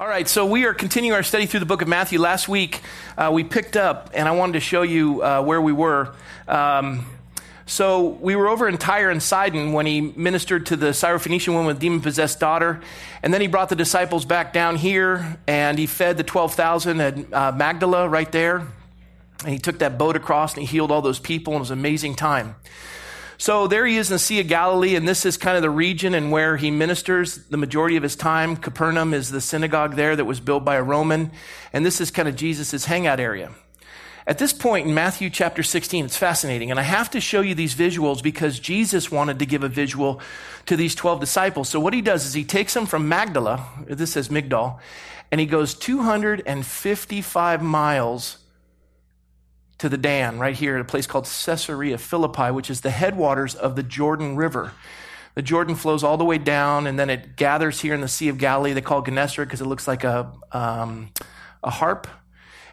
All right, so we are continuing our study through the book of Matthew. Last week uh, we picked up, and I wanted to show you uh, where we were. Um, so we were over in Tyre and Sidon when he ministered to the Syrophoenician woman with demon possessed daughter, and then he brought the disciples back down here, and he fed the twelve thousand at uh, Magdala right there, and he took that boat across and he healed all those people, and it was an amazing time. So there he is in the Sea of Galilee, and this is kind of the region and where he ministers the majority of his time. Capernaum is the synagogue there that was built by a Roman, and this is kind of Jesus' hangout area. At this point in Matthew chapter 16, it's fascinating, and I have to show you these visuals because Jesus wanted to give a visual to these 12 disciples. So what he does is he takes them from Magdala, this says Migdal, and he goes 255 miles to the Dan, right here at a place called Caesarea Philippi, which is the headwaters of the Jordan River. The Jordan flows all the way down, and then it gathers here in the Sea of Galilee. They call it Gennesaret because it looks like a, um, a harp.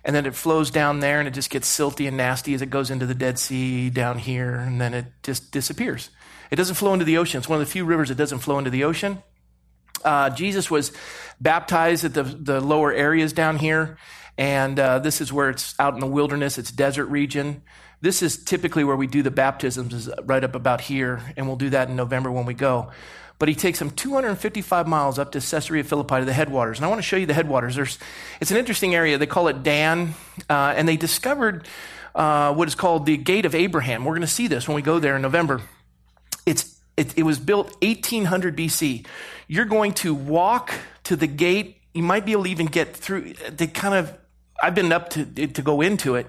And then it flows down there, and it just gets silty and nasty as it goes into the Dead Sea down here, and then it just disappears. It doesn't flow into the ocean. It's one of the few rivers that doesn't flow into the ocean. Uh, Jesus was baptized at the, the lower areas down here. And uh, this is where it's out in the wilderness, it's desert region. This is typically where we do the baptisms, is right up about here, and we'll do that in November when we go. But he takes them 255 miles up to Caesarea Philippi to the headwaters. And I want to show you the headwaters. There's, it's an interesting area. They call it Dan, uh, and they discovered uh, what is called the Gate of Abraham. We're going to see this when we go there in November. It's, it, it was built 1800 BC. You're going to walk to the gate. You might be able to even get through. They kind of I've been up to, to go into it,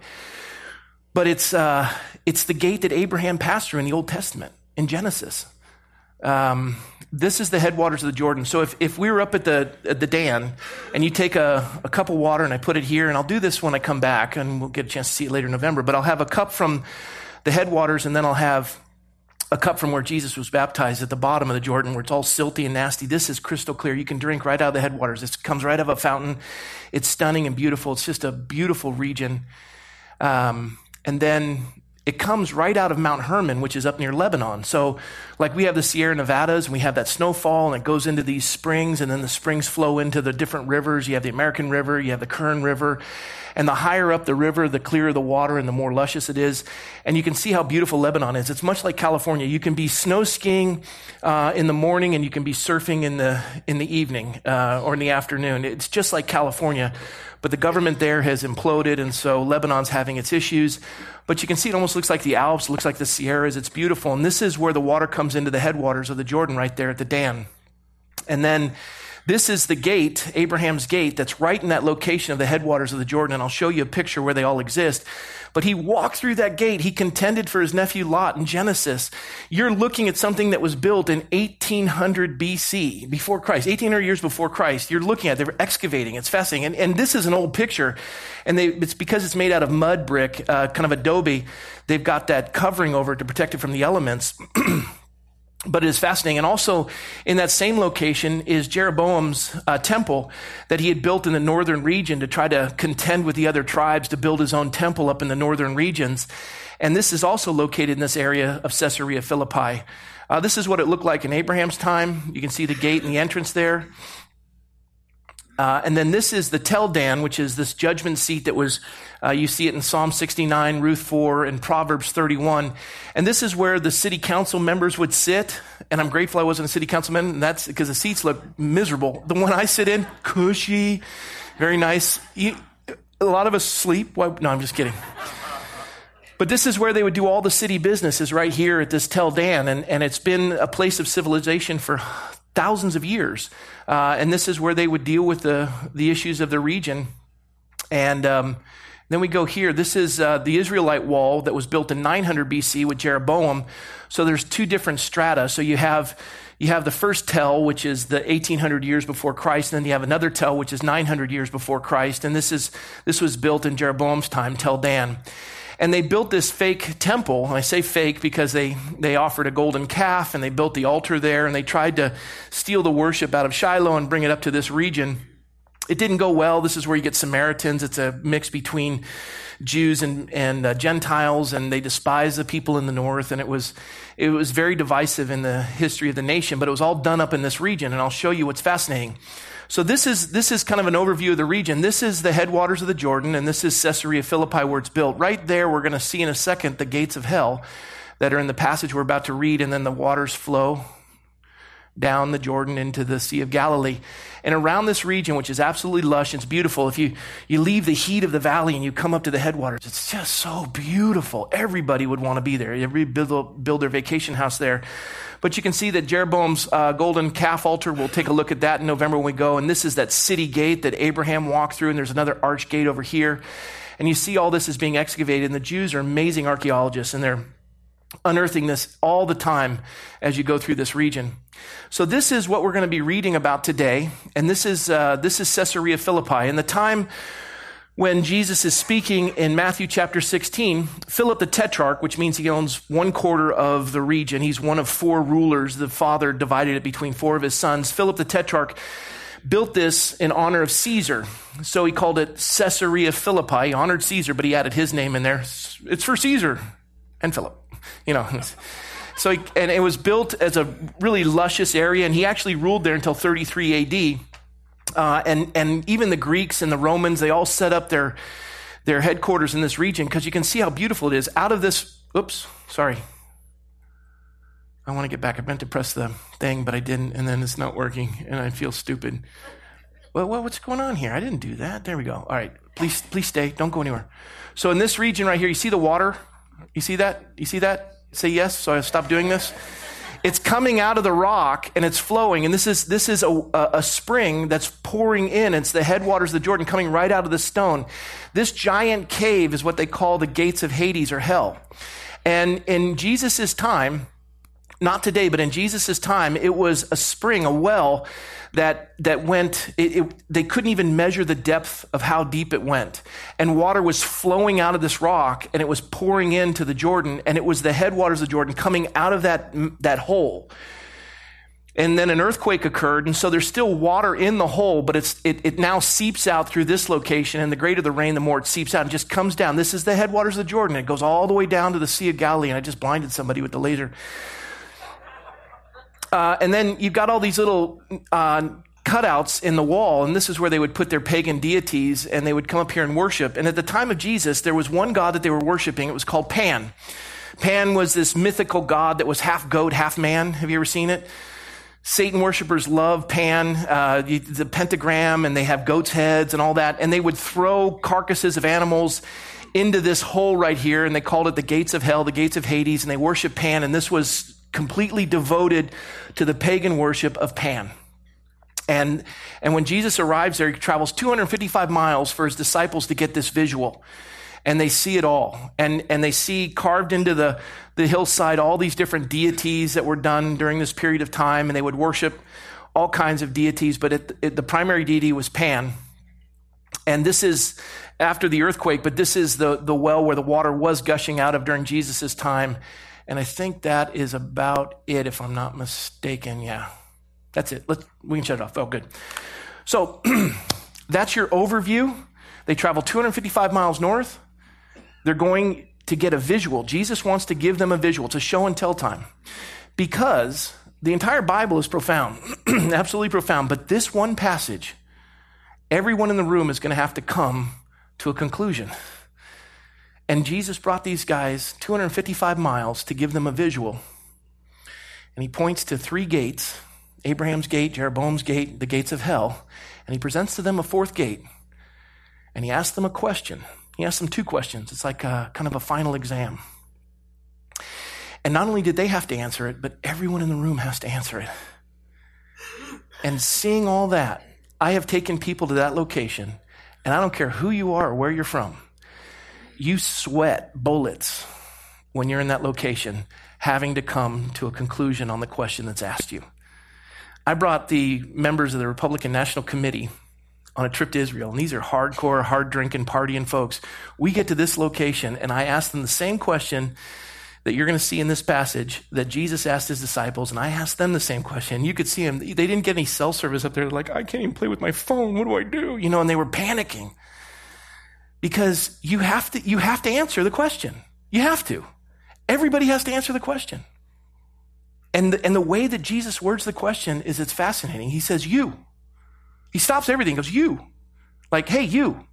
but it's, uh, it's the gate that Abraham passed through in the Old Testament in Genesis. Um, this is the headwaters of the Jordan. So if, if we were up at the, at the Dan and you take a, a cup of water and I put it here, and I'll do this when I come back and we'll get a chance to see it later in November, but I'll have a cup from the headwaters and then I'll have a cup from where Jesus was baptized at the bottom of the Jordan, where it's all silty and nasty. This is crystal clear. You can drink right out of the headwaters. It comes right out of a fountain. It's stunning and beautiful. It's just a beautiful region. Um, and then it comes right out of Mount Hermon, which is up near Lebanon. So, like we have the Sierra Nevadas and we have that snowfall and it goes into these springs and then the springs flow into the different rivers. You have the American River, you have the Kern River. And the higher up the river, the clearer the water and the more luscious it is. And you can see how beautiful Lebanon is. It's much like California. You can be snow skiing uh, in the morning and you can be surfing in the, in the evening uh, or in the afternoon. It's just like California. But the government there has imploded, and so Lebanon's having its issues. But you can see it almost looks like the Alps, looks like the Sierras. It's beautiful. And this is where the water comes into the headwaters of the Jordan right there at the Dan. And then this is the gate, Abraham's gate, that's right in that location of the headwaters of the Jordan. And I'll show you a picture where they all exist. But he walked through that gate. He contended for his nephew Lot in Genesis. You're looking at something that was built in 1800 BC, before Christ, 1800 years before Christ. You're looking at, they were excavating. It's fascinating. And, and this is an old picture. And they, it's because it's made out of mud brick, uh, kind of adobe. They've got that covering over it to protect it from the elements. but it is fascinating. And also in that same location is Jeroboam's uh, temple that he had built in the northern region to try to contend with the other tribes to build his own temple up in the northern regions. And this is also located in this area of Caesarea Philippi. Uh, this is what it looked like in Abraham's time. You can see the gate and the entrance there. Uh, and then this is the Tel Dan, which is this judgment seat that was, uh, you see it in Psalm 69, Ruth 4, and Proverbs 31. And this is where the city council members would sit. And I'm grateful I wasn't a city councilman. And that's because the seats look miserable. The one I sit in, cushy, very nice. You, a lot of us sleep. No, I'm just kidding. But this is where they would do all the city business is right here at this Tel Dan. And, and it's been a place of civilization for thousands of years. Uh, and this is where they would deal with the, the issues of the region. And um, then we go here. This is uh, the Israelite wall that was built in 900 BC with Jeroboam. So there's two different strata. So you have you have the first tell, which is the 1800 years before Christ, and then you have another tell, which is 900 years before Christ. And this is this was built in Jeroboam's time, Tel Dan. And they built this fake temple. I say fake because they, they offered a golden calf and they built the altar there and they tried to steal the worship out of Shiloh and bring it up to this region. it didn't go well. This is where you get Samaritans. It's a mix between Jews and, and uh, Gentiles, and they despise the people in the north. And it was, it was very divisive in the history of the nation, but it was all done up in this region. And I'll show you what's fascinating. So this is, this is kind of an overview of the region. This is the headwaters of the Jordan, and this is Caesarea Philippi where it's built. Right there, we're going to see in a second the gates of hell that are in the passage we're about to read, and then the waters flow down the Jordan into the Sea of Galilee. And around this region, which is absolutely lush, it's beautiful. If you, you leave the heat of the valley and you come up to the headwaters, it's just so beautiful. Everybody would want to be there. Everybody build, build their vacation house there. But you can see that Jeroboam's uh, golden calf altar, we'll take a look at that in November when we go. And this is that city gate that Abraham walked through, and there's another arch gate over here. And you see all this is being excavated, and the Jews are amazing archaeologists, and they're unearthing this all the time as you go through this region. So this is what we're going to be reading about today, and this is uh, this is Caesarea Philippi. In the time when Jesus is speaking in Matthew chapter 16, Philip the Tetrarch, which means he owns one quarter of the region, he's one of four rulers. The father divided it between four of his sons. Philip the Tetrarch built this in honor of Caesar. So he called it Caesarea Philippi. He honored Caesar, but he added his name in there. It's for Caesar and Philip you know. So, he, and it was built as a really luscious area, and he actually ruled there until 33 AD. Uh, and and even the Greeks and the Romans, they all set up their their headquarters in this region because you can see how beautiful it is. Out of this, oops, sorry. I want to get back. I meant to press the thing, but I didn't, and then it's not working, and I feel stupid. Well, well, what's going on here? I didn't do that. There we go. All right, please, please stay. Don't go anywhere. So in this region right here, you see the water you see that? You see that? Say yes, so I stop doing this. It's coming out of the rock and it's flowing. And this is, this is a, a spring that's pouring in. It's the headwaters of the Jordan coming right out of the stone. This giant cave is what they call the gates of Hades or hell. And in Jesus' time, not today, but in Jesus' time, it was a spring, a well that, that went, it, it, they couldn't even measure the depth of how deep it went. And water was flowing out of this rock and it was pouring into the Jordan and it was the headwaters of Jordan coming out of that, that hole. And then an earthquake occurred, and so there's still water in the hole, but it's, it, it now seeps out through this location, and the greater the rain, the more it seeps out and just comes down. This is the headwaters of the Jordan. It goes all the way down to the Sea of Galilee, and I just blinded somebody with the laser. Uh, and then you've got all these little uh, cutouts in the wall, and this is where they would put their pagan deities, and they would come up here and worship. And at the time of Jesus, there was one god that they were worshiping. It was called Pan. Pan was this mythical god that was half goat, half man. Have you ever seen it? Satan worshippers love Pan, uh, the pentagram, and they have goat's heads and all that. And they would throw carcasses of animals into this hole right here, and they called it the gates of hell, the gates of Hades, and they worship Pan. And this was completely devoted to the pagan worship of Pan. And, and when Jesus arrives there, he travels 255 miles for his disciples to get this visual. And they see it all. And, and they see carved into the, the hillside all these different deities that were done during this period of time. And they would worship all kinds of deities, but it, it, the primary deity was Pan. And this is after the earthquake, but this is the, the well where the water was gushing out of during Jesus' time. And I think that is about it, if I'm not mistaken. Yeah, that's it. Let's, we can shut it off. Oh, good. So that's your overview. They travel 255 miles north. They're going to get a visual. Jesus wants to give them a visual. It's a show and tell time. Because the entire Bible is profound, absolutely profound. But this one passage, everyone in the room is going to have to come to a conclusion. And Jesus brought these guys 255 miles to give them a visual. And he points to three gates Abraham's gate, Jeroboam's gate, the gates of hell. And he presents to them a fourth gate. And he asks them a question. He asks them two questions. It's like a, kind of a final exam. And not only did they have to answer it, but everyone in the room has to answer it. And seeing all that, I have taken people to that location, and I don't care who you are or where you're from you sweat bullets when you're in that location, having to come to a conclusion on the question that's asked you. I brought the members of the Republican National Committee on a trip to Israel, and these are hardcore, hard drinking, partying folks. We get to this location, and I ask them the same question that you're going to see in this passage that Jesus asked his disciples, and I asked them the same question. You could see them. They didn't get any cell service up there. They're like, I can't even play with my phone. What do I do? You know, and they were panicking because you have to, you have to answer the question. You have to. Everybody has to answer the question. And the, and the way that Jesus words the question is it's fascinating. He says, You. He stops everything, goes, You. Like, hey, you.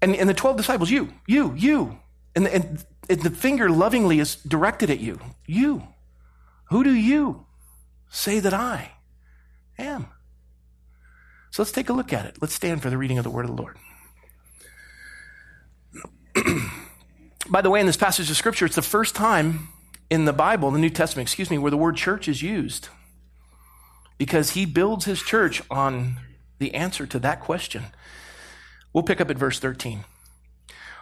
And, and the 12 disciples, you, you, you. And, and, and the finger lovingly is directed at you. You. Who do you say that I am? So let's take a look at it. Let's stand for the reading of the word of the Lord. By the way, in this passage of scripture, it's the first time in the Bible, the New Testament, excuse me, where the word church is used. Because he builds his church on the answer to that question. We'll pick up at verse 13.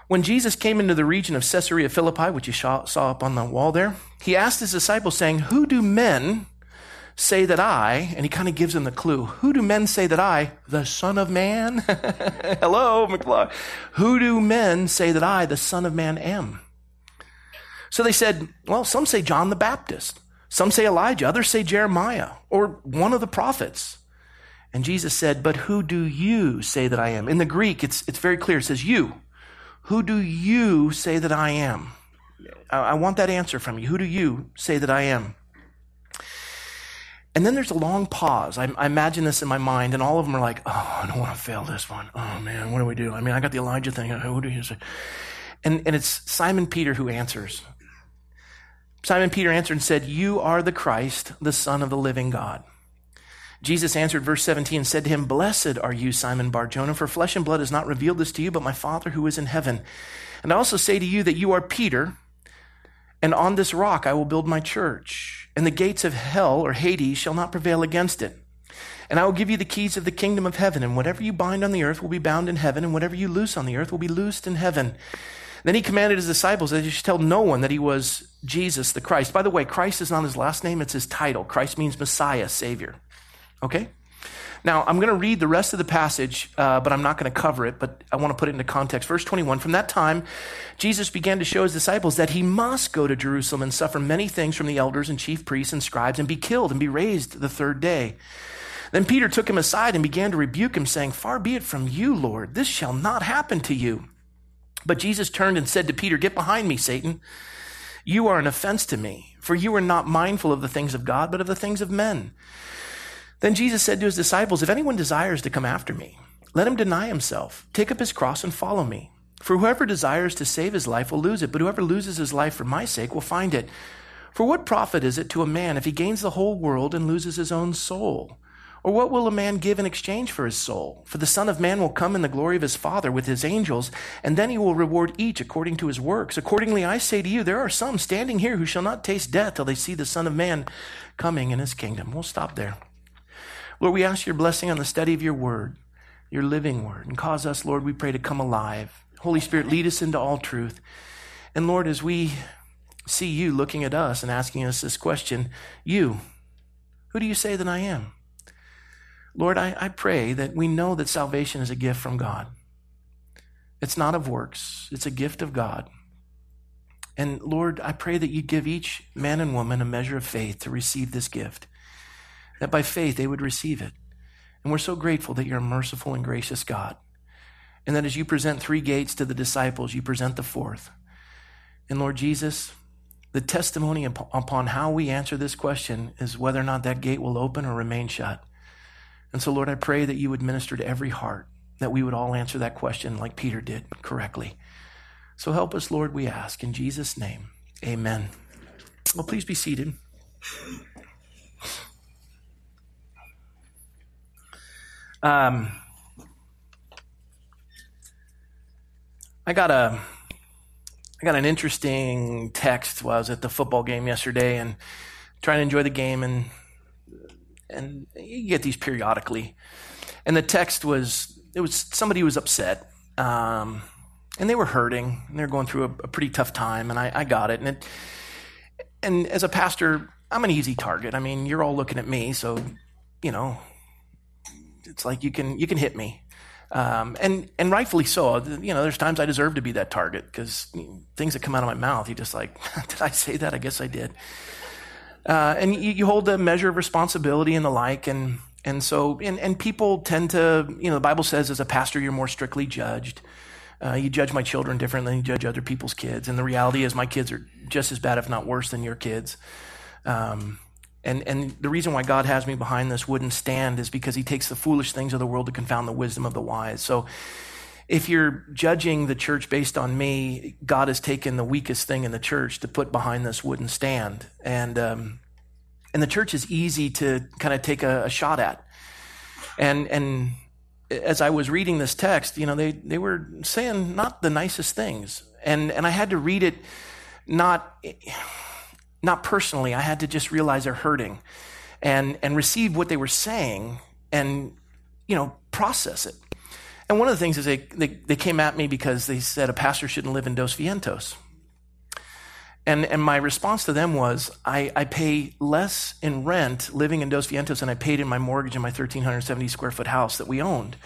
When Jesus came into the region of Caesarea Philippi, which you saw up on the wall there, he asked his disciples, saying, Who do men say that I, and he kind of gives them the clue, who do men say that I, the Son of Man? Hello, McClaw. Who do men say that I, the Son of Man, am? So they said, Well, some say John the Baptist, some say Elijah, others say Jeremiah, or one of the prophets. And Jesus said, But who do you say that I am? In the Greek, it's, it's very clear. It says, You. Who do you say that I am? I, I want that answer from you. Who do you say that I am? And then there's a long pause. I, I, imagine this in my mind, and all of them are like, oh, I don't want to fail this one. Oh, man, what do we do? I mean, I got the Elijah thing. Who do you say? And, and it's Simon Peter who answers. Simon Peter answered and said, You are the Christ, the Son of the living God. Jesus answered, verse 17, and said to him, Blessed are you, Simon Barjona, for flesh and blood has not revealed this to you, but my Father who is in heaven. And I also say to you that you are Peter, and on this rock I will build my church, and the gates of hell or Hades shall not prevail against it. And I will give you the keys of the kingdom of heaven, and whatever you bind on the earth will be bound in heaven, and whatever you loose on the earth will be loosed in heaven. Then he commanded his disciples that they should tell no one that he was Jesus the Christ. By the way, Christ is not his last name, it's his title. Christ means Messiah, Savior. Okay? Now, I'm going to read the rest of the passage, uh, but I'm not going to cover it, but I want to put it into context. Verse 21 From that time, Jesus began to show his disciples that he must go to Jerusalem and suffer many things from the elders and chief priests and scribes and be killed and be raised the third day. Then Peter took him aside and began to rebuke him, saying, Far be it from you, Lord, this shall not happen to you. But Jesus turned and said to Peter, Get behind me, Satan. You are an offense to me, for you are not mindful of the things of God, but of the things of men. Then Jesus said to his disciples, If anyone desires to come after me, let him deny himself, take up his cross, and follow me. For whoever desires to save his life will lose it, but whoever loses his life for my sake will find it. For what profit is it to a man if he gains the whole world and loses his own soul? Or what will a man give in exchange for his soul? For the Son of Man will come in the glory of his Father with his angels, and then he will reward each according to his works. Accordingly, I say to you, there are some standing here who shall not taste death till they see the Son of Man coming in his kingdom. We'll stop there. Lord, we ask your blessing on the study of your word, your living word, and cause us, Lord, we pray to come alive. Holy Spirit, lead us into all truth. And Lord, as we see you looking at us and asking us this question, you, who do you say that I am? Lord, I, I pray that we know that salvation is a gift from God. It's not of works, it's a gift of God. And Lord, I pray that you give each man and woman a measure of faith to receive this gift, that by faith they would receive it. And we're so grateful that you're a merciful and gracious God. And that as you present three gates to the disciples, you present the fourth. And Lord Jesus, the testimony upon how we answer this question is whether or not that gate will open or remain shut. And so, Lord, I pray that you would minister to every heart, that we would all answer that question like Peter did correctly. So help us, Lord, we ask. In Jesus' name, amen. Well, please be seated. Um, I got a I got an interesting text while I was at the football game yesterday and trying to enjoy the game and and you get these periodically. And the text was it was somebody was upset, um, and they were hurting, and they were going through a, a pretty tough time, and I, I got it. And it, and as a pastor, I'm an easy target. I mean, you're all looking at me, so you know, it's like you can you can hit me. Um, and, and rightfully so. You know, there's times I deserve to be that target because things that come out of my mouth, you just like, did I say that? I guess I did. Uh, and you, you, hold a measure of responsibility and the like. And, and so, and, and people tend to, you know, the Bible says as a pastor, you're more strictly judged. Uh, you judge my children differently than you judge other people's kids. And the reality is my kids are just as bad, if not worse, than your kids. Um, and, and the reason why God has me behind this wooden stand is because he takes the foolish things of the world to confound the wisdom of the wise. So if you're judging the church based on me, God has taken the weakest thing in the church to put behind this wooden stand. And, um, and the church is easy to kind of take a, a shot at. And, and as I was reading this text, you know, they, they were saying not the nicest things. And, and I had to read it not not personally. I had to just realize they're hurting and, and receive what they were saying and, you know, process it. And one of the things is they, they, they came at me because they said a pastor shouldn't live in Dos Vientos. And, and my response to them was, I, I pay less in rent living in Dos Vientos than I paid in my mortgage in my 1,370 square foot house that we owned.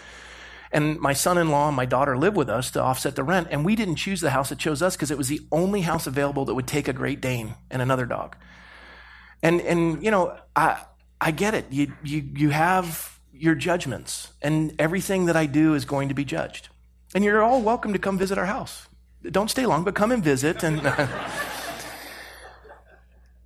And my son in law and my daughter live with us to offset the rent. And we didn't choose the house, it chose us because it was the only house available that would take a Great Dane and another dog. And, and you know, I, I get it. You, you, you have your judgments, and everything that I do is going to be judged. And you're all welcome to come visit our house. Don't stay long, but come and visit. And.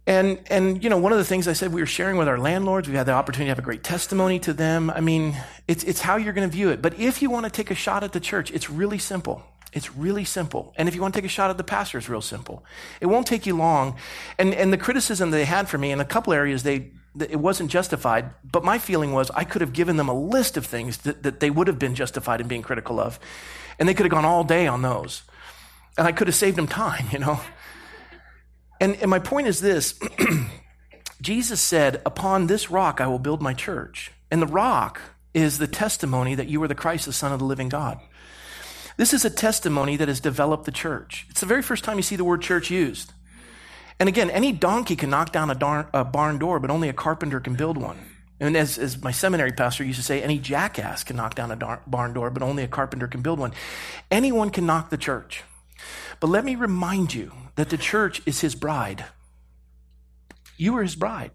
And, and, you know, one of the things I said we were sharing with our landlords, we had the opportunity to have a great testimony to them. I mean, it's, it's how you're going to view it. But if you want to take a shot at the church, it's really simple. It's really simple. And if you want to take a shot at the pastor, it's real simple. It won't take you long. And, and the criticism they had for me in a couple areas, they, it wasn't justified. But my feeling was I could have given them a list of things that, that they would have been justified in being critical of. And they could have gone all day on those. And I could have saved them time, you know. And, and my point is this Jesus said, Upon this rock I will build my church. And the rock is the testimony that you are the Christ, the Son of the living God. This is a testimony that has developed the church. It's the very first time you see the word church used. And again, any donkey can knock down a, darn, a barn door, but only a carpenter can build one. And as, as, my seminary pastor used to say, any jackass can knock down a dar- barn door, but only a carpenter can build one. Anyone can knock the church. But let me remind you that the church is his bride. You are his bride.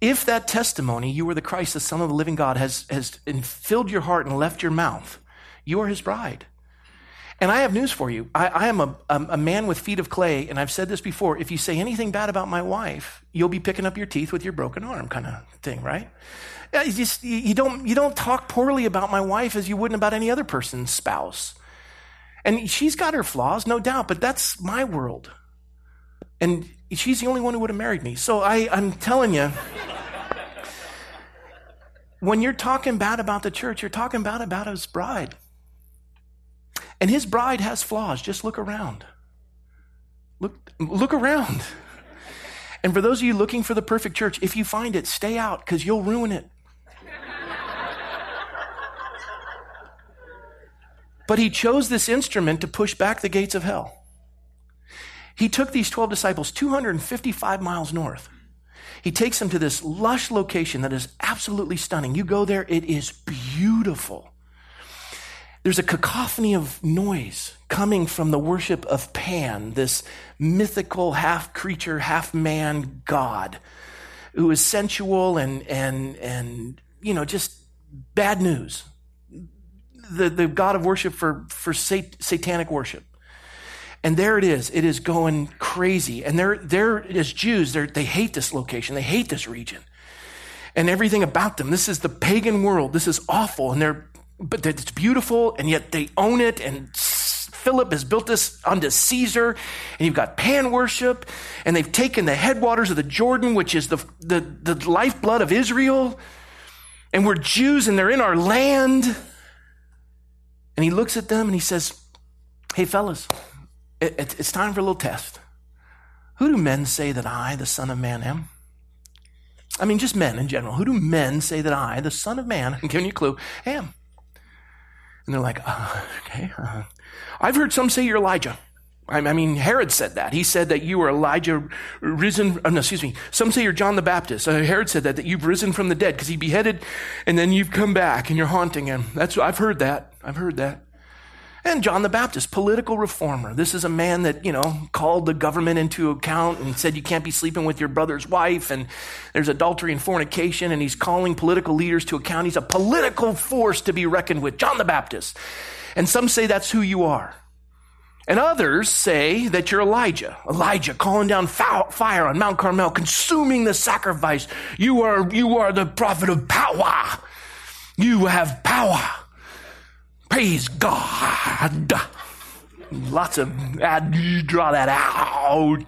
If that testimony, you are the Christ, the Son of the living God, has, has filled your heart and left your mouth, you are his bride. And I have news for you. I, I am a, a, man with feet of clay, and I've said this before. If you say anything bad about my wife, you'll be picking up your teeth with your broken arm, kind of thing, right? You, just, you, don't, you don't talk poorly about my wife as you wouldn't about any other person's spouse. And she's got her flaws, no doubt, but that's my world. And she's the only one who would have married me. So I, I'm telling you, when you're talking bad about the church, you're talking bad about his bride. And his bride has flaws. Just look around. Look, look around. And for those of you looking for the perfect church, if you find it, stay out because you'll ruin it. But he chose this instrument to push back the gates of hell. He took these 12 disciples 255 miles north. He takes them to this lush location that is absolutely stunning. You go there, it is beautiful. There's a cacophony of noise coming from the worship of Pan, this mythical half creature, half man god who is sensual and, and, and, you know, just bad news the, the God of worship for, for sat- satanic worship. And there it is. It is going crazy. And they're, they're as Jews, they're, they hate this location. They hate this region and everything about them. This is the pagan world. This is awful. And they're, but it's beautiful and yet they own it. And Philip has built this unto Caesar. And you've got pan worship and they've taken the headwaters of the Jordan, which is the, the, the lifeblood of Israel. And we're Jews and they're in our land. And he looks at them and he says, Hey, fellas, it, it, it's time for a little test. Who do men say that I, the Son of Man, am? I mean, just men in general. Who do men say that I, the Son of Man, I'm giving you a clue, am? And they're like, uh, okay. Uh, I've heard some say you're Elijah. I mean, Herod said that. He said that you are Elijah risen. Oh, no, excuse me. Some say you're John the Baptist. Uh, Herod said that, that you've risen from the dead because he beheaded and then you've come back and you're haunting him. That's, I've heard that. I've heard that. And John the Baptist, political reformer. This is a man that, you know, called the government into account and said you can't be sleeping with your brother's wife and there's adultery and fornication and he's calling political leaders to account. He's a political force to be reckoned with. John the Baptist. And some say that's who you are. And others say that you're Elijah. Elijah calling down fire on Mount Carmel, consuming the sacrifice. You are, you are the prophet of power. You have power. Praise God. Lots of, draw that out.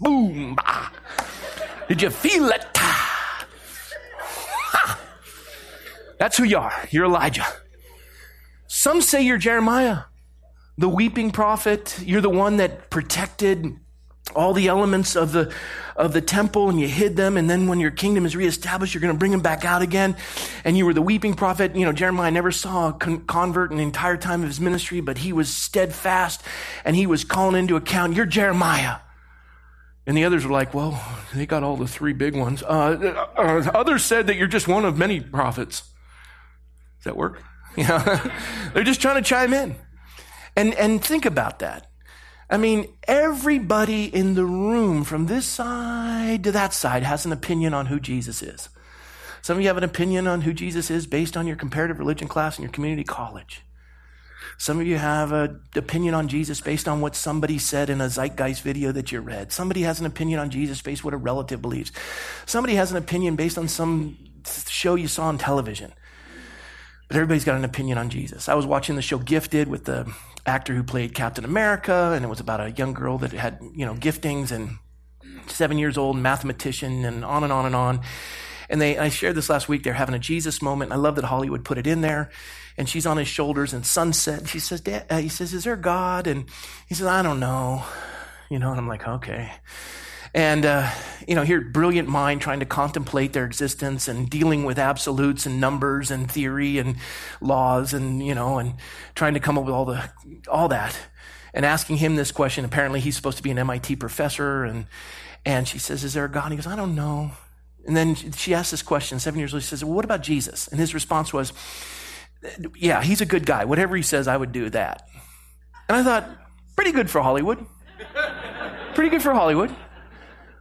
Boom. Did you feel it? That's who you are. You're Elijah. Some say you're Jeremiah, the weeping prophet. You're the one that protected all the elements of the, of the temple and you hid them. And then when your kingdom is reestablished, you're going to bring them back out again. And you were the weeping prophet. You know, Jeremiah never saw a con- convert in the entire time of his ministry, but he was steadfast and he was calling into account, you're Jeremiah. And the others were like, well, they got all the three big ones. Uh, uh, others said that you're just one of many prophets. That work? Yeah. They're just trying to chime in. And, and think about that. I mean, everybody in the room from this side to that side has an opinion on who Jesus is. Some of you have an opinion on who Jesus is based on your comparative religion class in your community college. Some of you have an opinion on Jesus based on what somebody said in a zeitgeist video that you read. Somebody has an opinion on Jesus based on what a relative believes. Somebody has an opinion based on some show you saw on television. But everybody's got an opinion on Jesus. I was watching the show Gifted with the actor who played Captain America, and it was about a young girl that had, you know, giftings and seven years old, mathematician, and on and on and on. And they, I shared this last week. They're having a Jesus moment. I love that Hollywood put it in there. And she's on his shoulders and sunset. She says, Dad, uh, he says, is there God? And he says, I don't know. You know, and I'm like, okay. And, uh, you know, here, brilliant mind trying to contemplate their existence and dealing with absolutes and numbers and theory and laws and, you know, and trying to come up with all the, all that. And asking him this question. Apparently he's supposed to be an MIT professor. And, and she says, is there a God? he goes, I don't know. And then she asks this question seven years later. She says, well, what about Jesus? And his response was, yeah, he's a good guy. Whatever he says, I would do that. And I thought, pretty good for Hollywood. pretty good for Hollywood.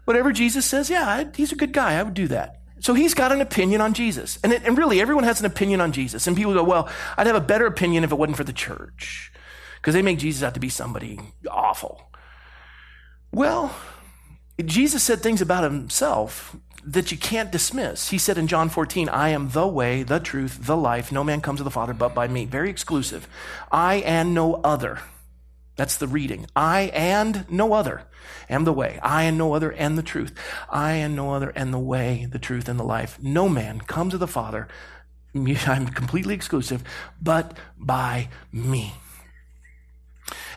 Whatever Jesus says, yeah, he's a good guy. I would do that. So he's got an opinion on Jesus. And, it, and really, everyone has an opinion on Jesus. And people go, well, I'd have a better opinion if it wasn't for the church. Because they make Jesus out to be somebody awful. Well, Jesus said things about himself that you can't dismiss. He said in John 14, I am the way, the truth, the life. No man comes to the Father but by me. Very exclusive. I and no other. That's the reading. I and no other am the way. I and no other and the truth. I and no other and the way, the truth, and the life. No man comes to the Father. I'm completely exclusive, but by me.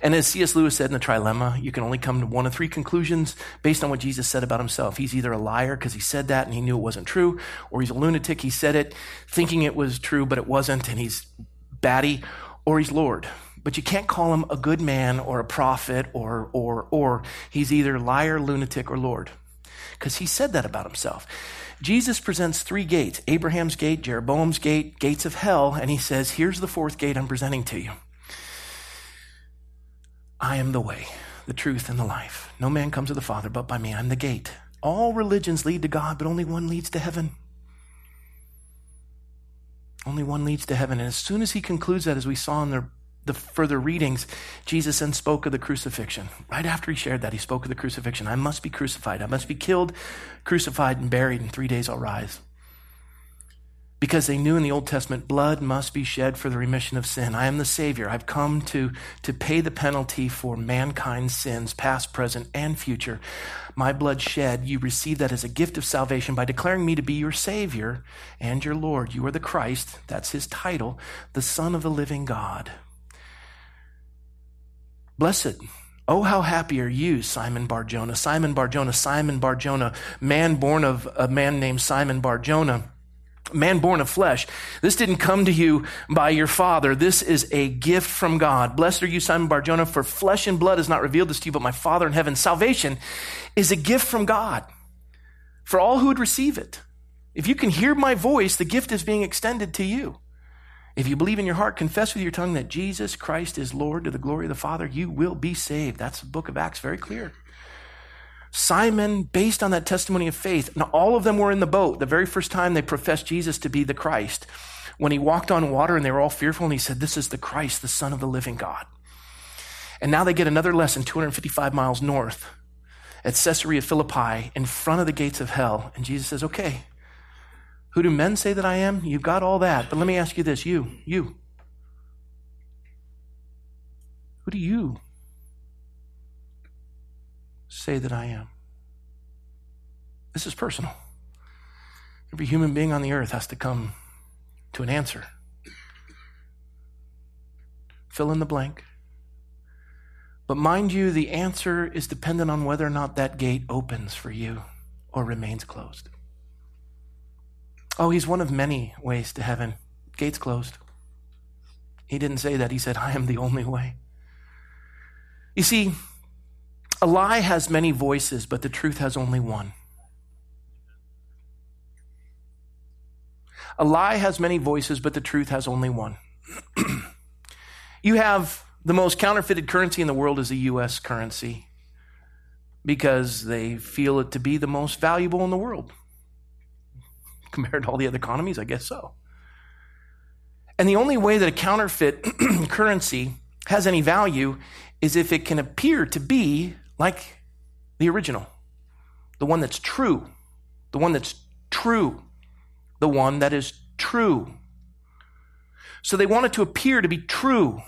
And as C.S. Lewis said in the Trilemma, you can only come to one of three conclusions based on what Jesus said about himself. He's either a liar because he said that and he knew it wasn't true, or he's a lunatic, he said it thinking it was true, but it wasn't, and he's batty, or he's Lord. But you can't call him a good man or a prophet or, or, or. He's either liar, lunatic, or Lord. Because he said that about himself. Jesus presents three gates Abraham's gate, Jeroboam's gate, gates of hell, and he says, Here's the fourth gate I'm presenting to you. I am the way, the truth, and the life. No man comes to the Father but by me. I'm the gate. All religions lead to God, but only one leads to heaven. Only one leads to heaven. And as soon as he concludes that, as we saw in the the further readings, Jesus then spoke of the crucifixion. Right after he shared that, he spoke of the crucifixion. I must be crucified. I must be killed, crucified, and buried. In three days I'll rise. Because they knew in the Old Testament, blood must be shed for the remission of sin. I am the Savior. I've come to, to pay the penalty for mankind's sins, past, present, and future. My blood shed, you receive that as a gift of salvation by declaring me to be your Savior and your Lord. You are the Christ, that's his title, the Son of the living God. Blessed. Oh, how happy are you, Simon Barjona. Simon Barjona, Simon Barjona, man born of a man named Simon Barjona. man born of flesh. This didn't come to you by your father. This is a gift from God. Blessed are you, Simon Barjona, for flesh and blood has not revealed this to you, but my Father in heaven. Salvation is a gift from God for all who would receive it. If you can hear my voice, the gift is being extended to you. If you believe in your heart, confess with your tongue that Jesus Christ is Lord to the glory of the Father, you will be saved. That's the book of Acts, very clear. Simon, based on that testimony of faith, now all of them were in the boat the very first time they professed Jesus to be the Christ. When he walked on water and they were all fearful, and he said, This is the Christ, the Son of the living God. And now they get another lesson 255 miles north at Caesarea Philippi in front of the gates of hell. And Jesus says, Okay, who do men say that I am? You've got all that. But let me ask you this you, you. Who do you say that I am? This is personal. Every human being on the earth has to come to an answer. Fill in the blank. But mind you, the answer is dependent on whether or not that gate opens for you or remains closed. Oh, he's one of many ways to heaven. Gates closed. He didn't say that. He said, I am the only way. You see, a lie has many voices, but the truth has only one. A lie has many voices, but the truth has only one. you have the most counterfeited currency in the world is the US currency because they feel it to be the most valuable in the world. Compared to all the other economies, I guess so. And the only way that a counterfeit currency has any value is if it can appear to be like the original, the one that's true, the one that's true, the one that is true. So they want it to appear to be true,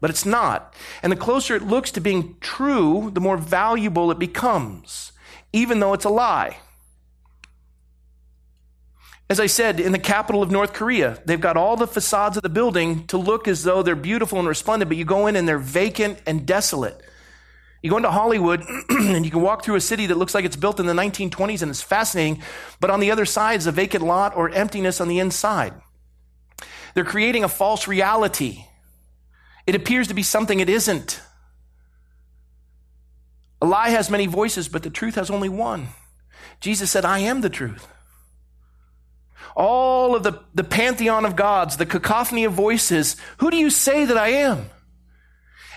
but it's not. And the closer it looks to being true, the more valuable it becomes, even though it's a lie. As I said, in the capital of North Korea, they've got all the facades of the building to look as though they're beautiful and resplendent, but you go in and they're vacant and desolate. You go into Hollywood and you can walk through a city that looks like it's built in the 1920s and it's fascinating, but on the other side is a vacant lot or emptiness on the inside. They're creating a false reality. It appears to be something it isn't. A lie has many voices, but the truth has only one. Jesus said, I am the truth. All of the, the pantheon of gods, the cacophony of voices, who do you say that I am?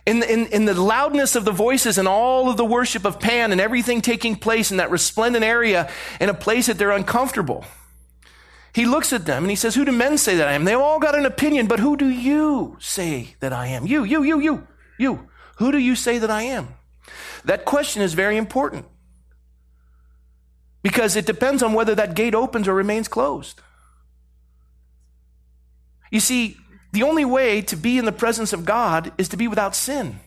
In, in, in the loudness of the voices and all of the worship of Pan and everything taking place in that resplendent area in a place that they're uncomfortable. He looks at them and he says, Who do men say that I am? They've all got an opinion, but who do you say that I am? You, you, you, you, you. Who do you say that I am? That question is very important because it depends on whether that gate opens or remains closed. You see, the only way to be in the presence of God is to be without sin.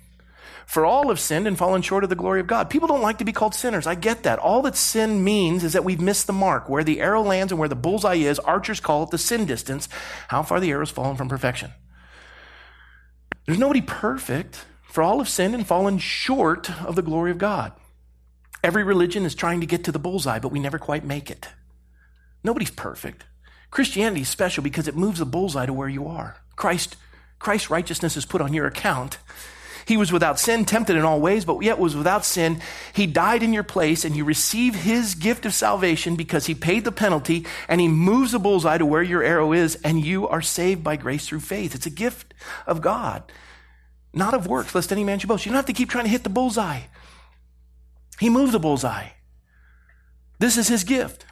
For all have sinned and fallen short of the glory of God. People don't like to be called sinners. I get that. All that sin means is that we've missed the mark. Where the arrow lands and where the bullseye is, archers call it the sin distance, how far the arrow's fallen from perfection. There's nobody perfect, for all have sinned and fallen short of the glory of God. Every religion is trying to get to the bullseye, but we never quite make it. Nobody's perfect. Christianity is special because it moves the bullseye to where you are. Christ, Christ's righteousness is put on your account. He was without sin, tempted in all ways, but yet was without sin. He died in your place, and you receive his gift of salvation because he paid the penalty, and he moves the bullseye to where your arrow is, and you are saved by grace through faith. It's a gift of God, not of works, lest any man should boast. You don't have to keep trying to hit the bullseye. He moved the bullseye. This is his gift.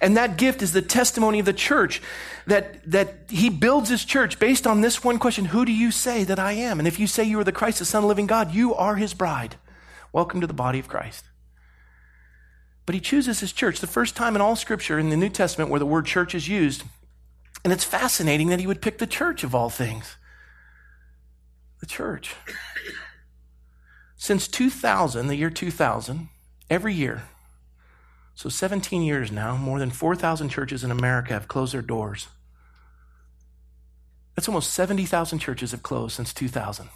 And that gift is the testimony of the church that, that he builds his church based on this one question Who do you say that I am? And if you say you are the Christ, the Son of the living God, you are his bride. Welcome to the body of Christ. But he chooses his church, the first time in all scripture in the New Testament where the word church is used. And it's fascinating that he would pick the church of all things. The church. Since 2000, the year 2000, every year, so 17 years now, more than 4,000 churches in America have closed their doors. That's almost 70,000 churches have closed since 2000.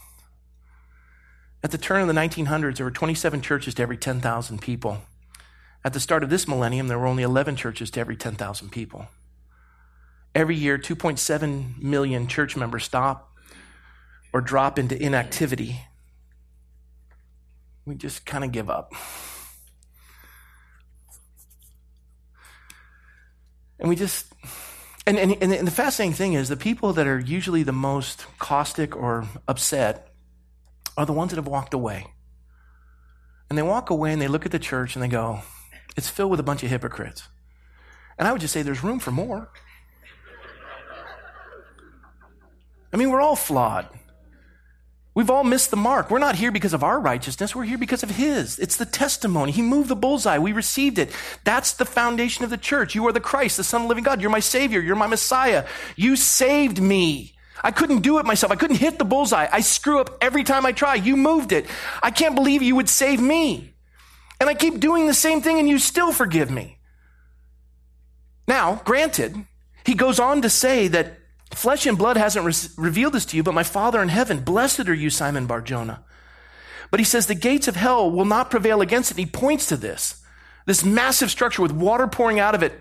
At the turn of the 1900s, there were 27 churches to every 10,000 people. At the start of this millennium, there were only 11 churches to every 10,000 people. every year 2.7 million church members stop or drop into inactivity, we just kind of give up. And we just, and, and, and the fascinating thing is the people that are usually the most caustic or upset are the ones that have walked away. And they walk away and they look at the church and they go, it's filled with a bunch of hypocrites. And I would just say there's room for more. I mean, we're all flawed. We've all missed the mark. We're not here because of our righteousness. We're here because of His. It's the testimony. He moved the bullseye. We received it. That's the foundation of the church. You are the Christ, the Son of the living God. You're my Savior. You're my Messiah. You saved me. I couldn't do it myself. I couldn't hit the bullseye. I screw up every time I try. You moved it. I can't believe you would save me. And I keep doing the same thing and you still forgive me. Now, granted, he goes on to say that Flesh and blood hasn't re- revealed this to you, but my Father in heaven. Blessed are you, Simon Barjona. But he says the gates of hell will not prevail against it. And he points to this, this massive structure with water pouring out of it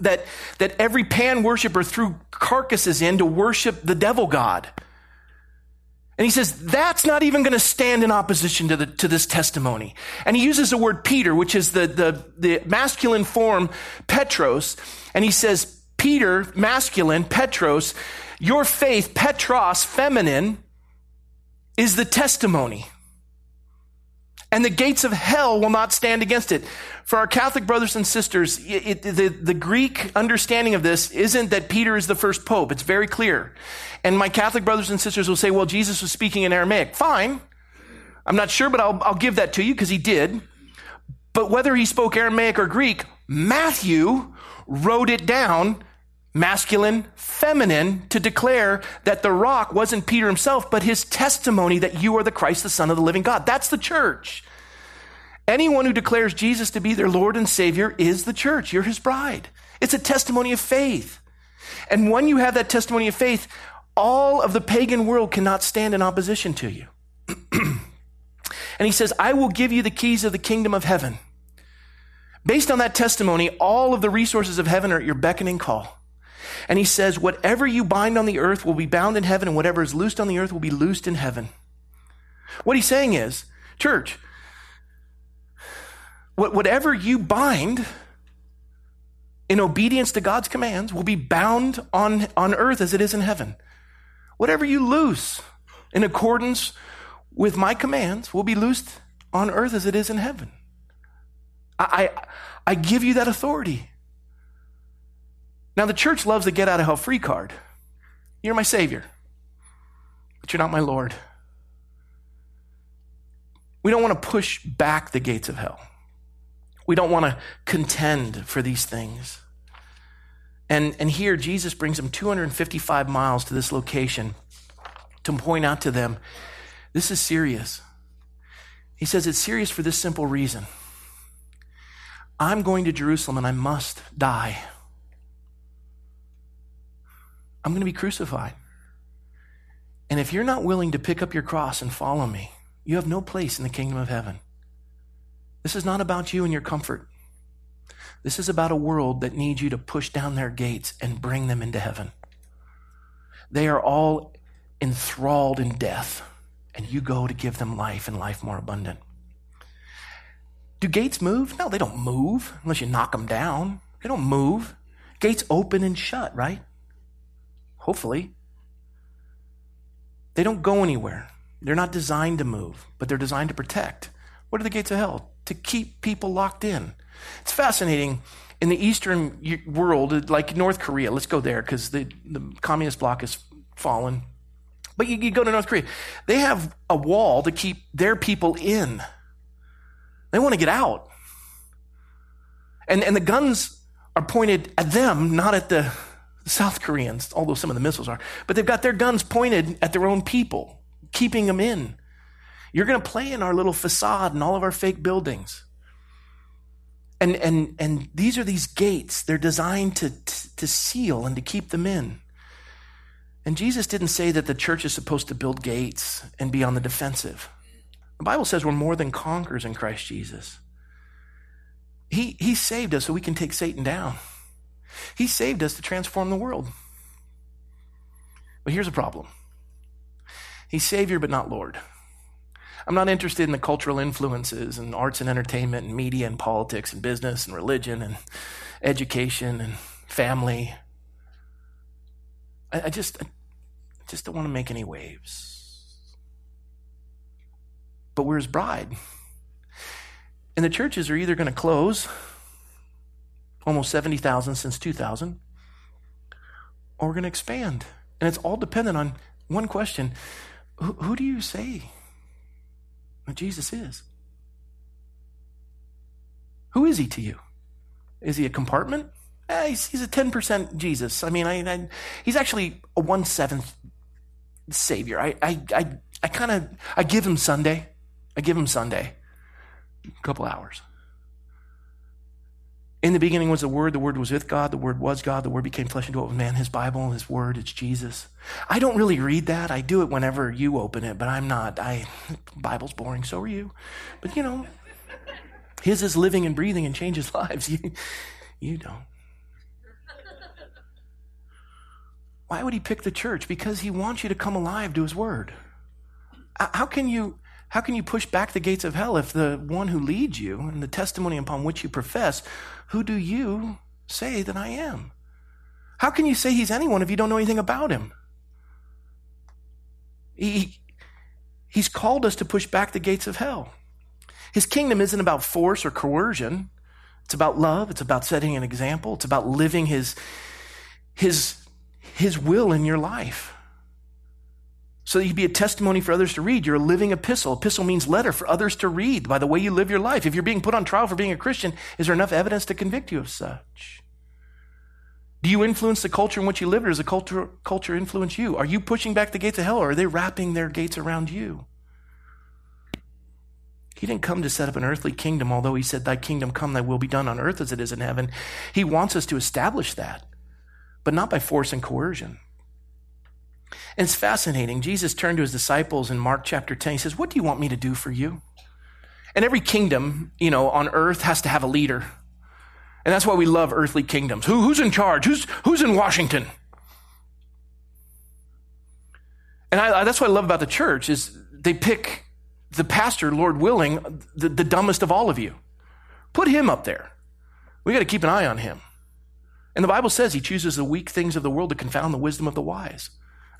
that, that every pan worshiper threw carcasses in to worship the devil god. And he says that's not even going to stand in opposition to, the, to this testimony. And he uses the word Peter, which is the, the, the masculine form Petros. And he says, Peter, masculine, Petros, your faith, Petros, feminine, is the testimony. And the gates of hell will not stand against it. For our Catholic brothers and sisters, it, it, the, the Greek understanding of this isn't that Peter is the first pope. It's very clear. And my Catholic brothers and sisters will say, well, Jesus was speaking in Aramaic. Fine. I'm not sure, but I'll, I'll give that to you because he did. But whether he spoke Aramaic or Greek, Matthew wrote it down masculine, feminine, to declare that the rock wasn't Peter himself, but his testimony that you are the Christ, the Son of the living God. That's the church. Anyone who declares Jesus to be their Lord and Savior is the church. You're his bride. It's a testimony of faith. And when you have that testimony of faith, all of the pagan world cannot stand in opposition to you. and he says, I will give you the keys of the kingdom of heaven. Based on that testimony, all of the resources of heaven are at your beckoning call. And he says, Whatever you bind on the earth will be bound in heaven, and whatever is loosed on the earth will be loosed in heaven. What he's saying is, church, whatever you bind in obedience to God's commands will be bound on, on earth as it is in heaven. Whatever you loose in accordance with my commands will be loosed on earth as it is in heaven. I, I, I give you that authority. Now, the church loves the get out of hell free card. You're my Savior, but you're not my Lord. We don't want to push back the gates of hell. We don't want to contend for these things. And, and here, Jesus brings them 255 miles to this location to point out to them this is serious. He says it's serious for this simple reason I'm going to Jerusalem and I must die. I'm going to be crucified. And if you're not willing to pick up your cross and follow me, you have no place in the kingdom of heaven. This is not about you and your comfort. This is about a world that needs you to push down their gates and bring them into heaven. They are all enthralled in death, and you go to give them life and life more abundant. Do gates move? No, they don't move unless you knock them down. They don't move. Gates open and shut, right? Hopefully. They don't go anywhere. They're not designed to move, but they're designed to protect. What are the gates of hell? To keep people locked in. It's fascinating. In the Eastern world, like North Korea, let's go there because the, the communist bloc has fallen. But you, you go to North Korea, they have a wall to keep their people in. They want to get out. And, and the guns are pointed at them, not at the South Koreans, although some of the missiles are, but they've got their guns pointed at their own people, keeping them in. You're going to play in our little facade and all of our fake buildings. And, and, and these are these gates. They're designed to, to, to seal and to keep them in. And Jesus didn't say that the church is supposed to build gates and be on the defensive. The Bible says we're more than conquerors in Christ Jesus. He, he saved us so we can take Satan down. He saved us to transform the world. But here's a problem He's Savior, but not Lord. I'm not interested in the cultural influences and arts and entertainment and media and politics and business and religion and education and family. I, I just, I just don't want to make any waves. But we're his bride. And the churches are either going to close, almost 70,000 since 2000, or we're going to expand. And it's all dependent on one question who, who do you say what Jesus is. Who is he to you? Is he a compartment? Eh, he's, he's, a 10% Jesus. I mean, I, I, he's actually a one seventh Savior. I, I, I, I kind of, I give him Sunday. I give him Sunday. A couple hours. In the beginning was the Word. The Word was with God. The Word was God. The Word became flesh and dwelt with man. His Bible, His Word, it's Jesus. I don't really read that. I do it whenever you open it, but I'm not. I Bible's boring. So are you. But you know, His is living and breathing and changes lives. You, you don't. Why would He pick the church? Because He wants you to come alive to His Word. How can you? How can you push back the gates of hell if the one who leads you and the testimony upon which you profess, who do you say that I am? How can you say he's anyone if you don't know anything about him? He, he's called us to push back the gates of hell. His kingdom isn't about force or coercion. It's about love. It's about setting an example. It's about living his, his, his will in your life so that you be a testimony for others to read. You're a living epistle. Epistle means letter for others to read by the way you live your life. If you're being put on trial for being a Christian, is there enough evidence to convict you of such? Do you influence the culture in which you live, or does the culture, culture influence you? Are you pushing back the gates of hell, or are they wrapping their gates around you? He didn't come to set up an earthly kingdom, although he said, Thy kingdom come, thy will be done on earth as it is in heaven. He wants us to establish that, but not by force and coercion. And it's fascinating. Jesus turned to his disciples in Mark chapter 10. He says, What do you want me to do for you? And every kingdom, you know, on earth has to have a leader. And that's why we love earthly kingdoms. Who, who's in charge? Who's, who's in Washington? And I, I, that's what I love about the church is they pick the pastor, Lord willing, the, the dumbest of all of you. Put him up there. We got to keep an eye on him. And the Bible says he chooses the weak things of the world to confound the wisdom of the wise.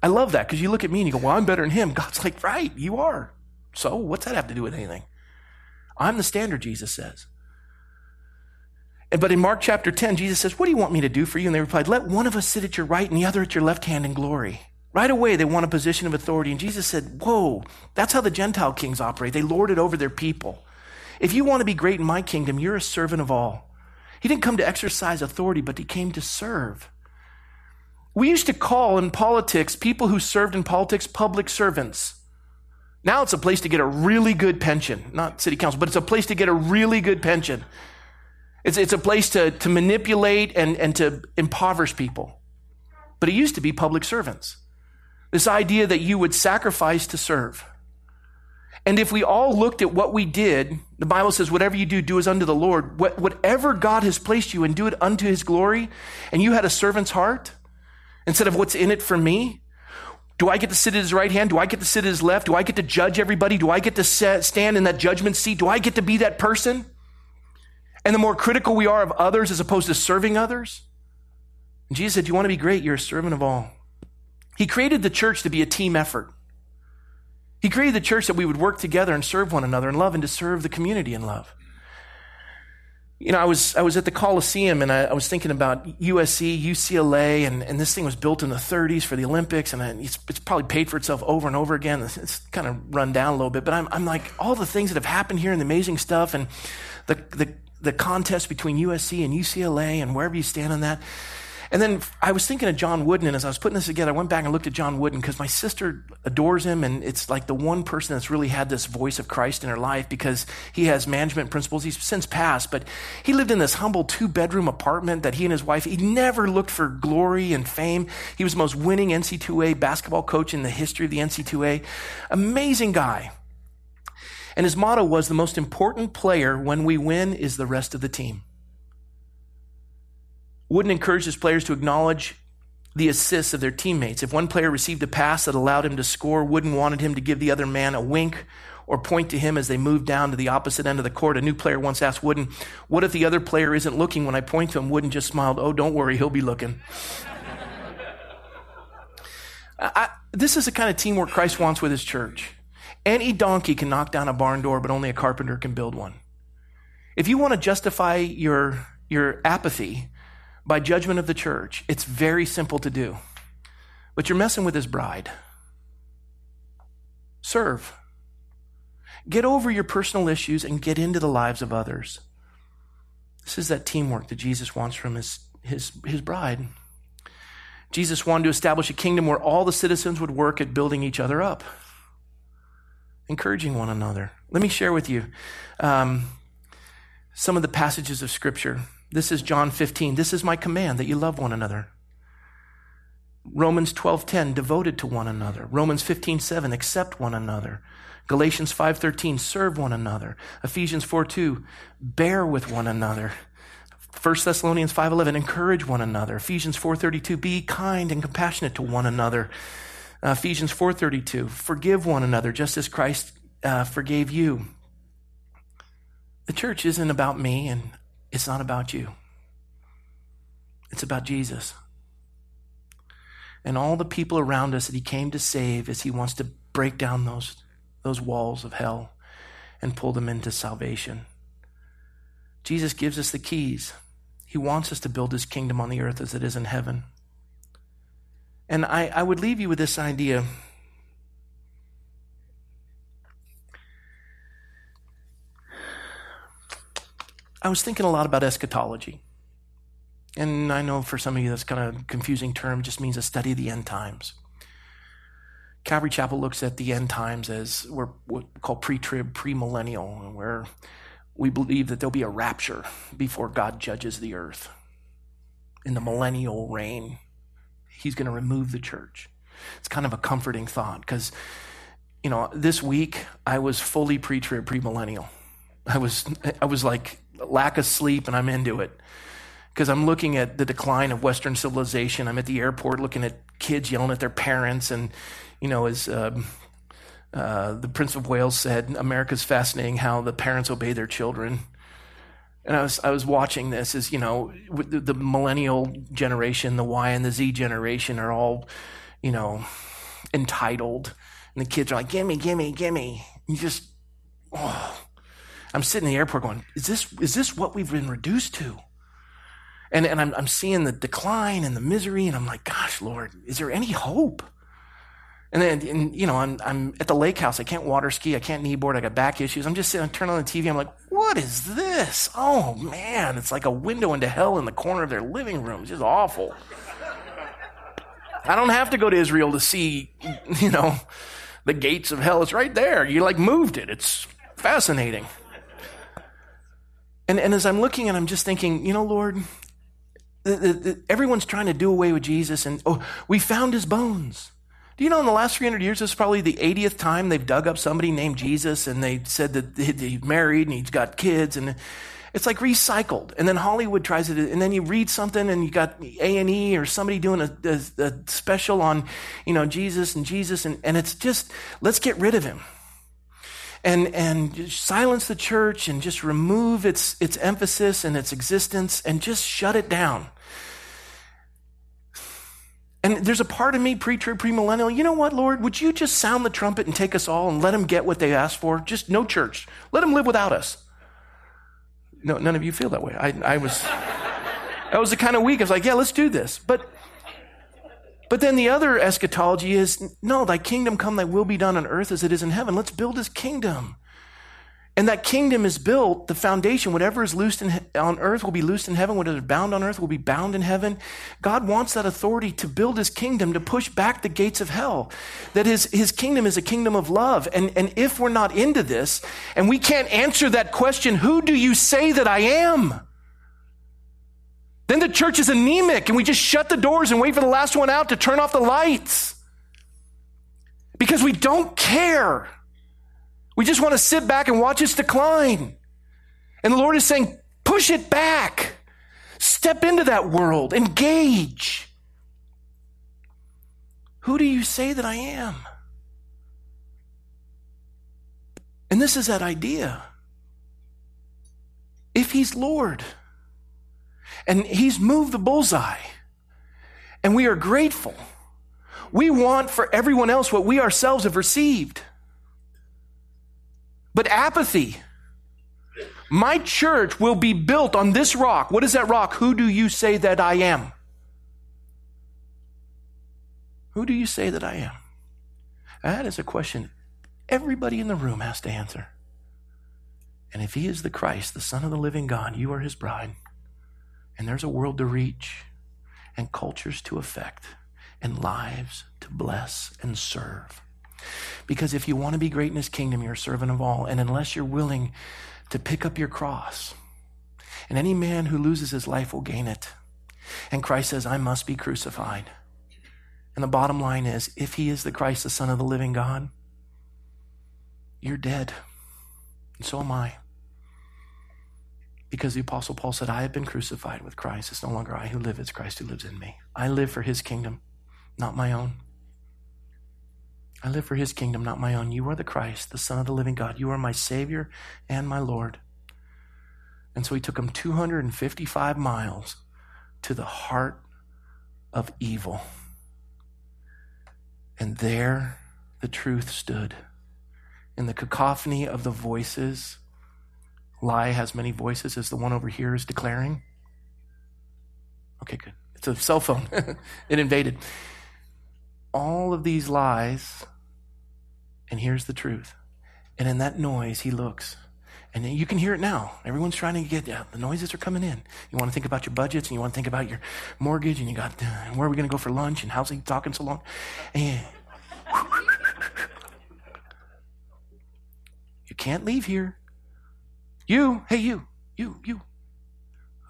I love that because you look at me and you go, well, I'm better than him. God's like, right, you are. So what's that have to do with anything? I'm the standard, Jesus says. But in Mark chapter 10, Jesus says, What do you want me to do for you? And they replied, Let one of us sit at your right and the other at your left hand in glory. Right away, they want a position of authority. And Jesus said, Whoa, that's how the Gentile kings operate. They lord it over their people. If you want to be great in my kingdom, you're a servant of all. He didn't come to exercise authority, but he came to serve. We used to call in politics people who served in politics public servants. Now it's a place to get a really good pension. Not city council, but it's a place to get a really good pension. It's, it's a place to, to manipulate and, and to impoverish people. But it used to be public servants. This idea that you would sacrifice to serve. And if we all looked at what we did, the Bible says, whatever you do, do as unto the Lord. Whatever God has placed you and do it unto his glory, and you had a servant's heart, instead of what's in it for me? Do I get to sit at his right hand? Do I get to sit at his left? Do I get to judge everybody? Do I get to set, stand in that judgment seat? Do I get to be that person? And the more critical we are of others as opposed to serving others. And Jesus said, Do you want to be great? You're a servant of all. He created the church to be a team effort. He created the church that we would work together and serve one another in love and to serve the community in love you know, I was, I was at the Coliseum and I, I, was thinking about USC, UCLA, and, and this thing was built in the 30s for the Olympics, and it's, it's probably paid for itself over and over again. It's, it's, kind of run down a little bit, but I'm, I'm like, all the things that have happened here and the amazing stuff, and the, the, the contest between USC and UCLA, and wherever you stand on that. And then I was thinking of John Wooden, and as I was putting this together, I went back and looked at John Wooden because my sister adores him, and it's like the one person that's really had this voice of Christ in her life because he has management principles. He's since passed, but he lived in this humble two bedroom apartment that he and his wife, he never looked for glory and fame. He was the most winning NCAA basketball coach in the history of the NCAA. Amazing guy. And his motto was the most important player when we win is the rest of the team. Wooden encouraged his players to acknowledge the assists of their teammates. If one player received a pass that allowed him to score, Wooden wanted him to give the other man a wink or point to him as they moved down to the opposite end of the court. A new player once asked Wooden, What if the other player isn't looking when I point to him? Wooden just smiled, Oh, don't worry, he'll be looking. I, this is the kind of teamwork Christ wants with his church. Any donkey can knock down a barn door, but only a carpenter can build one. If you want to justify your, your apathy by judgment of the church, it's very simple to do. But you're messing with his bride. Serve. Get over your personal issues and get into the lives of others. This is that teamwork that Jesus wants from his, his, his bride. Jesus wanted to establish a kingdom where all the citizens would work at building each other up, encouraging one another. Let me share with you um, some of the passages of Scripture. This is John 15. This is my command that you love one another. Romans 12:10 devoted to one another. Romans 15:7 accept one another. Galatians 5:13 serve one another. Ephesians 4:2 bear with one another. 1 Thessalonians 5:11 encourage one another. Ephesians 4:32 be kind and compassionate to one another. Uh, Ephesians 4:32 forgive one another just as Christ uh, forgave you. The church isn't about me and it's not about you. It's about Jesus. And all the people around us that he came to save as he wants to break down those, those walls of hell and pull them into salvation. Jesus gives us the keys. He wants us to build his kingdom on the earth as it is in heaven. And I, I would leave you with this idea. I was thinking a lot about eschatology. And I know for some of you that's kind of confusing term, just means a study of the end times. Calvary Chapel looks at the end times as we're what we call pre-trib, pre-millennial, where we believe that there'll be a rapture before God judges the earth. In the millennial reign, he's going to remove the church. It's kind of a comforting thought because, you know, this week I was fully pre-trib, pre-millennial. I was, I was like lack of sleep and I'm into it because I'm looking at the decline of Western civilization. I'm at the airport looking at kids yelling at their parents and, you know, as um, uh, the Prince of Wales said, America's fascinating how the parents obey their children. And I was, I was watching this as, you know, the, the millennial generation, the Y and the Z generation are all, you know, entitled. And the kids are like, gimme, gimme, gimme. You just, oh. I'm sitting in the airport going, is this, is this what we've been reduced to? And, and I'm, I'm seeing the decline and the misery, and I'm like, gosh, Lord, is there any hope? And then, and, you know, I'm, I'm at the lake house. I can't water ski. I can't kneeboard. I got back issues. I'm just sitting, I turn on the TV. I'm like, what is this? Oh, man. It's like a window into hell in the corner of their living room. It's just awful. I don't have to go to Israel to see, you know, the gates of hell. It's right there. You like moved it. It's fascinating. And, and as I'm looking and I'm just thinking, you know, Lord, the, the, the, everyone's trying to do away with Jesus and, oh, we found his bones. Do you know in the last 300 years, this is probably the 80th time they've dug up somebody named Jesus and they said that he's married and he's got kids and it's like recycled. And then Hollywood tries it, and then you read something and you got A&E or somebody doing a, a, a special on, you know, Jesus and Jesus and, and it's just, let's get rid of him and, and silence the church and just remove its, its emphasis and its existence and just shut it down. And there's a part of me, pre-trib, pre-millennial, you know what, Lord? Would you just sound the trumpet and take us all and let them get what they asked for? Just no church. Let them live without us. No, none of you feel that way. I, I was, that was the kind of week I was like, yeah, let's do this. But, but then the other eschatology is, no, thy kingdom come, thy will be done on earth as it is in heaven. Let's build his kingdom. And that kingdom is built, the foundation, whatever is loosed in, on earth will be loosed in heaven, whatever is bound on earth will be bound in heaven. God wants that authority to build his kingdom, to push back the gates of hell. That his, his kingdom is a kingdom of love. And, and if we're not into this, and we can't answer that question, who do you say that I am? Then the church is anemic and we just shut the doors and wait for the last one out to turn off the lights. Because we don't care. We just want to sit back and watch its decline. And the Lord is saying, push it back. Step into that world, engage. Who do you say that I am? And this is that idea. If he's Lord and he's moved the bullseye and we are grateful, we want for everyone else what we ourselves have received. But apathy, my church will be built on this rock. What is that rock? Who do you say that I am? Who do you say that I am? That is a question everybody in the room has to answer. And if he is the Christ, the Son of the living God, you are his bride. And there's a world to reach, and cultures to affect, and lives to bless and serve. Because if you want to be great in his kingdom, you're a servant of all. And unless you're willing to pick up your cross, and any man who loses his life will gain it. And Christ says, I must be crucified. And the bottom line is if he is the Christ, the Son of the living God, you're dead. And so am I. Because the Apostle Paul said, I have been crucified with Christ. It's no longer I who live, it's Christ who lives in me. I live for his kingdom, not my own. I live for his kingdom, not my own. You are the Christ, the Son of the living God. You are my Savior and my Lord. And so he took him 255 miles to the heart of evil. And there the truth stood. In the cacophony of the voices, lie has many voices, as the one over here is declaring. Okay, good. It's a cell phone. it invaded all of these lies, and here's the truth. And in that noise, he looks. And you can hear it now. Everyone's trying to get yeah, the noises are coming in. You want to think about your budgets and you want to think about your mortgage and you got uh, where are we going to go for lunch and how's he talking so long? And you can't leave here. You, hey, you, you, you.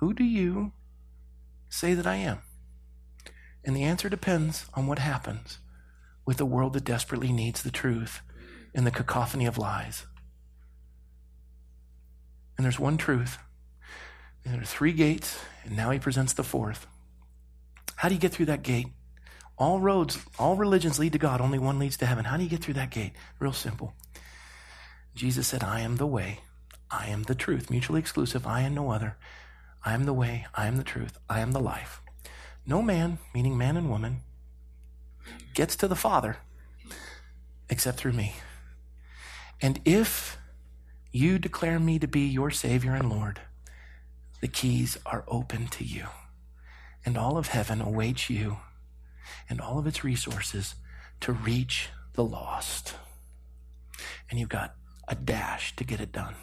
Who do you say that I am? And the answer depends on what happens with a world that desperately needs the truth in the cacophony of lies. And there's one truth. And there are three gates, and now he presents the fourth. How do you get through that gate? All roads, all religions lead to God, only one leads to heaven. How do you get through that gate? Real simple. Jesus said, I am the way, I am the truth, mutually exclusive, I am no other. I am the way, I am the truth, I am the life. No man, meaning man and woman, gets to the Father except through me. And if you declare me to be your Savior and Lord, the keys are open to you. And all of heaven awaits you and all of its resources to reach the lost. And you've got a dash to get it done.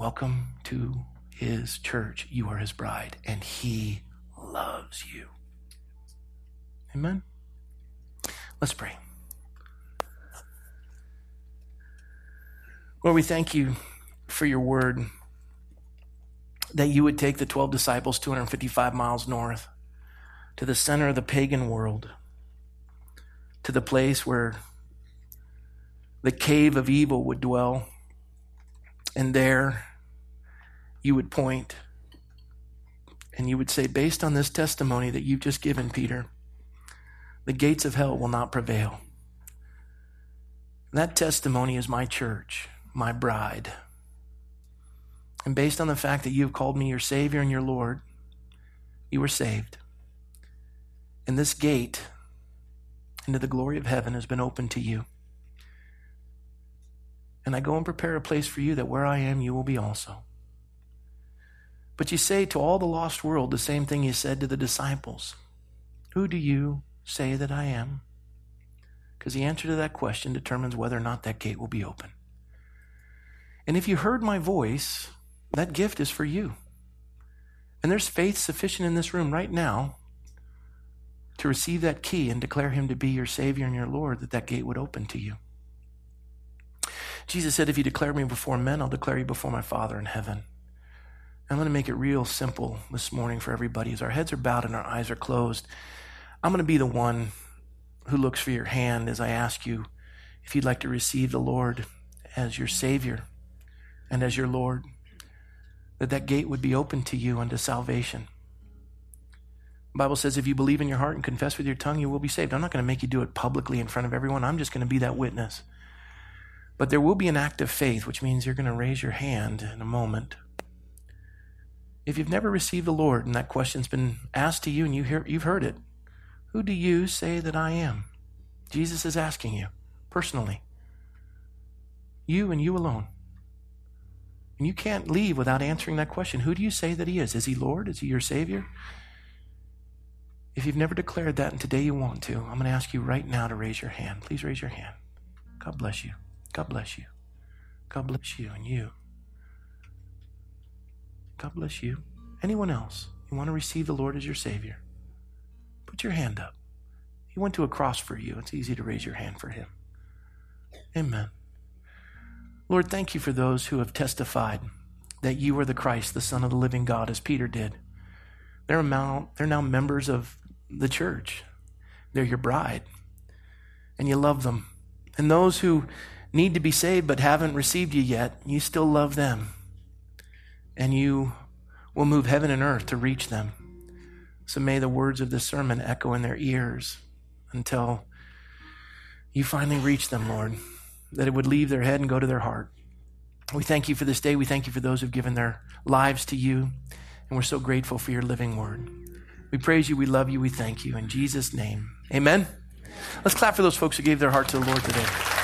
Welcome to his church. You are his bride, and he loves you. Amen? Let's pray. Lord, we thank you for your word that you would take the 12 disciples 255 miles north to the center of the pagan world, to the place where the cave of evil would dwell. And there you would point and you would say, based on this testimony that you've just given, Peter, the gates of hell will not prevail. That testimony is my church, my bride. And based on the fact that you have called me your Savior and your Lord, you were saved. And this gate into the glory of heaven has been opened to you. And I go and prepare a place for you that where I am, you will be also. But you say to all the lost world the same thing you said to the disciples Who do you say that I am? Because the answer to that question determines whether or not that gate will be open. And if you heard my voice, that gift is for you. And there's faith sufficient in this room right now to receive that key and declare him to be your Savior and your Lord, that that gate would open to you. Jesus said, If you declare me before men, I'll declare you before my Father in heaven. I'm going to make it real simple this morning for everybody as our heads are bowed and our eyes are closed. I'm going to be the one who looks for your hand as I ask you if you'd like to receive the Lord as your Savior and as your Lord. that that gate would be open to you unto salvation. The Bible says if you believe in your heart and confess with your tongue, you will be saved. I'm not going to make you do it publicly in front of everyone. I'm just going to be that witness. But there will be an act of faith, which means you're going to raise your hand in a moment. If you've never received the Lord and that question's been asked to you and you hear, you've heard it, who do you say that I am? Jesus is asking you personally. You and you alone. And you can't leave without answering that question. Who do you say that He is? Is He Lord? Is He your Savior? If you've never declared that and today you want to, I'm going to ask you right now to raise your hand. Please raise your hand. God bless you. God bless you. God bless you and you. God bless you. Anyone else? You want to receive the Lord as your Savior? Put your hand up. He went to a cross for you. It's easy to raise your hand for Him. Amen. Lord, thank you for those who have testified that you are the Christ, the Son of the living God, as Peter did. They're now, they're now members of the church. They're your bride, and you love them. And those who need to be saved but haven't received you yet, you still love them. And you will move heaven and earth to reach them. So may the words of this sermon echo in their ears until you finally reach them, Lord, that it would leave their head and go to their heart. We thank you for this day. We thank you for those who've given their lives to you. And we're so grateful for your living word. We praise you. We love you. We thank you. In Jesus' name, amen. Let's clap for those folks who gave their heart to the Lord today.